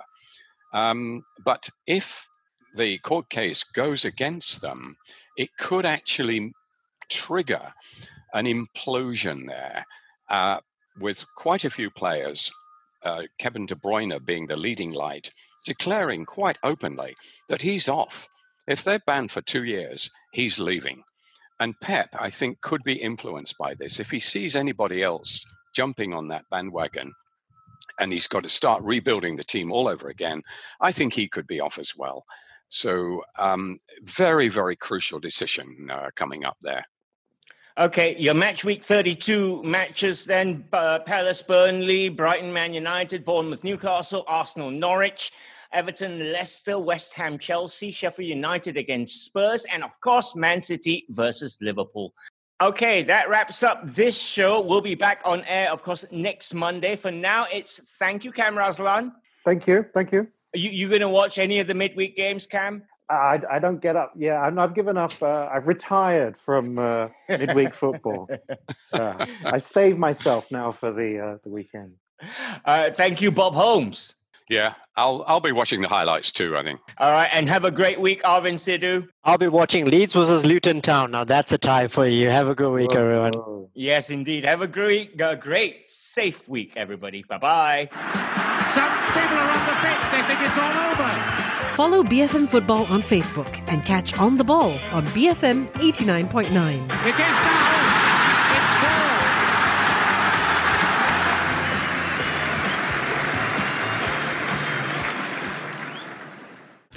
Um, but if the court case goes against them, it could actually trigger an implosion there uh, with quite a few players, uh, Kevin De Bruyne being the leading light, declaring quite openly that he's off. If they're banned for two years, he's leaving. And Pep, I think, could be influenced by this. If he sees anybody else jumping on that bandwagon and he's got to start rebuilding the team all over again, I think he could be off as well. So, um, very, very crucial decision uh, coming up there. Okay, your match week 32 matches then uh, Palace, Burnley, Brighton, Man United, Bournemouth, Newcastle, Arsenal, Norwich. Everton, Leicester, West Ham, Chelsea, Sheffield United against Spurs, and of course, Man City versus Liverpool. Okay, that wraps up this show. We'll be back on air, of course, next Monday. For now, it's thank you, Cam Raslan. Thank you. Thank you. Are you, you going to watch any of the midweek games, Cam? I, I don't get up. Yeah, i have given up. Uh, I've retired from uh, midweek football. Uh, I save myself now for the uh, the weekend. Uh, thank you, Bob Holmes. Yeah, I'll I'll be watching the highlights too. I think. All right, and have a great week, Arvin Sidhu. I'll be watching Leeds versus Luton Town. Now that's a tie for you. Have a good week, everyone. Yes, indeed. Have a great, a great, safe week, everybody. Bye bye. Some people are on the pitch. They think it's all over. Follow BFM Football on Facebook and catch On the Ball on BFM 89.9.